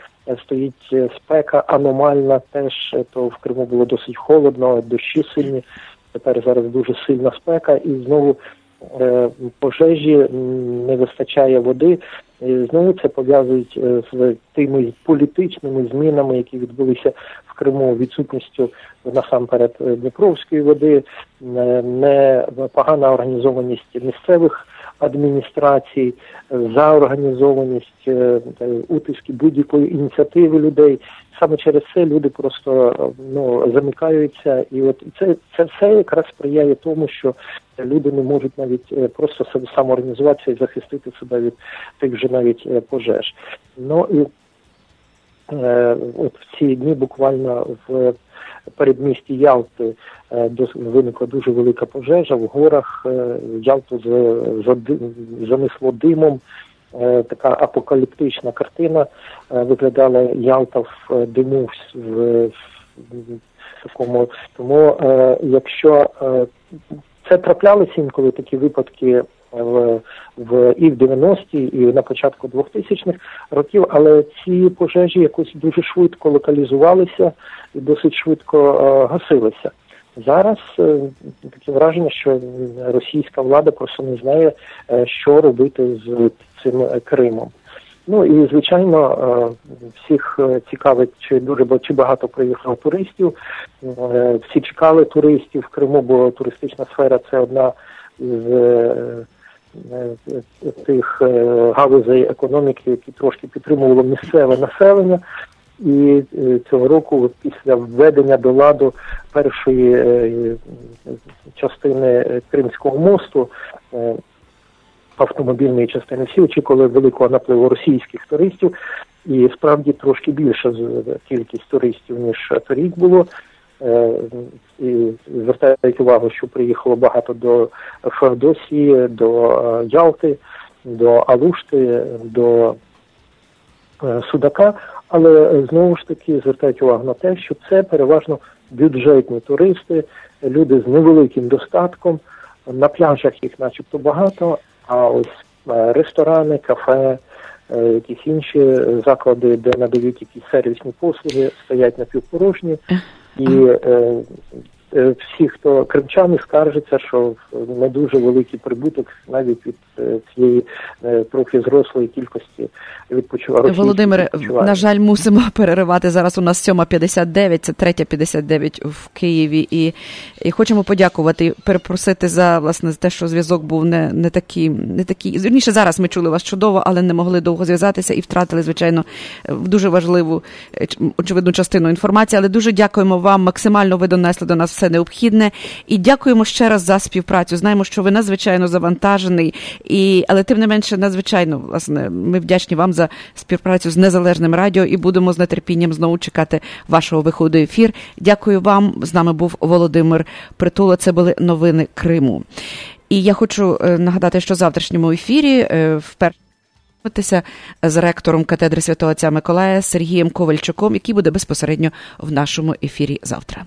Стоїть спека аномальна, теж то в Криму було досить холодно, дощі сильні. Тепер зараз дуже сильна спека, і знову пожежі не вистачає води. Знову це пов'язують е, з тими політичними змінами, які відбулися в Криму, відсутністю насамперед Дніпровської води, непогана організованість місцевих адміністрацій, за організованість утиски будь-якої ініціативи людей. Саме через це люди просто ну замикаються, і от це це все якраз сприяє тому, що люди не можуть навіть просто самоорганізуватися і захистити себе від тих же навіть пожеж. Ну і Е, от в ці дні буквально в передмісті Ялти е, виникла дуже велика пожежа в горах. Е, Ялту занесло димом. Така апокаліптична картина виглядала Ялта в диму в такому. Тому якщо це траплялися інколи такі випадки в в і в 90-ті, і на початку 2000-х років, але ці пожежі якось дуже швидко локалізувалися і досить швидко е, гасилися. Зараз е, таке враження, що російська влада просто не знає, е, що робити з цим Кримом. Ну і звичайно, всіх цікавить, чи дуже чи багато приїхало туристів. Всі чекали туристів в Криму, бо туристична сфера це одна з тих галузей економіки, які трошки підтримувало місцеве населення. І цього року, після введення до ладу першої частини Кримського мосту, автомобільної частини всі очікували великого напливу російських туристів, і справді трошки більша кількість туристів ніж торік було. Е, і звертають увагу, що приїхало багато до Феодосії, до е, Ялти, до Алушти, до е, Судака, але знову ж таки звертають увагу на те, що це переважно бюджетні туристи, люди з невеликим достатком. На пляжах їх, начебто, багато, а ось ресторани, кафе, якісь інші заклади, де надають якісь сервісні послуги, стоять напівпорожні. Е, всі, хто кримчани, скаржаться, що не дуже великий прибуток навіть від е, цієї е, трохи зрослої кількості відпочиває. Володимире, на жаль, мусимо переривати зараз. У нас 7.59, це 3.59 в Києві, і і хочемо подякувати, перепросити за власне те, що зв'язок був не не такий, не такий. Вірніше зараз ми чули вас чудово, але не могли довго зв'язатися і втратили, звичайно, дуже важливу очевидну частину інформації. Але дуже дякуємо вам. Максимально ви донесли до нас все необхідне. І дякуємо ще раз за співпрацю. Знаємо, що ви надзвичайно завантажений, і але тим не менше, надзвичайно власне, ми вдячні вам за співпрацю з незалежним радіо і будемо з нетерпінням знову чекати вашого виходу. Ефір. Дякую вам. З нами був Володимир Притула. Це були новини Криму. І я хочу е, нагадати, що в завтрашньому ефірі е, вперше з ректором катедри святого отця Миколая Сергієм Ковальчуком, який буде безпосередньо в нашому ефірі завтра.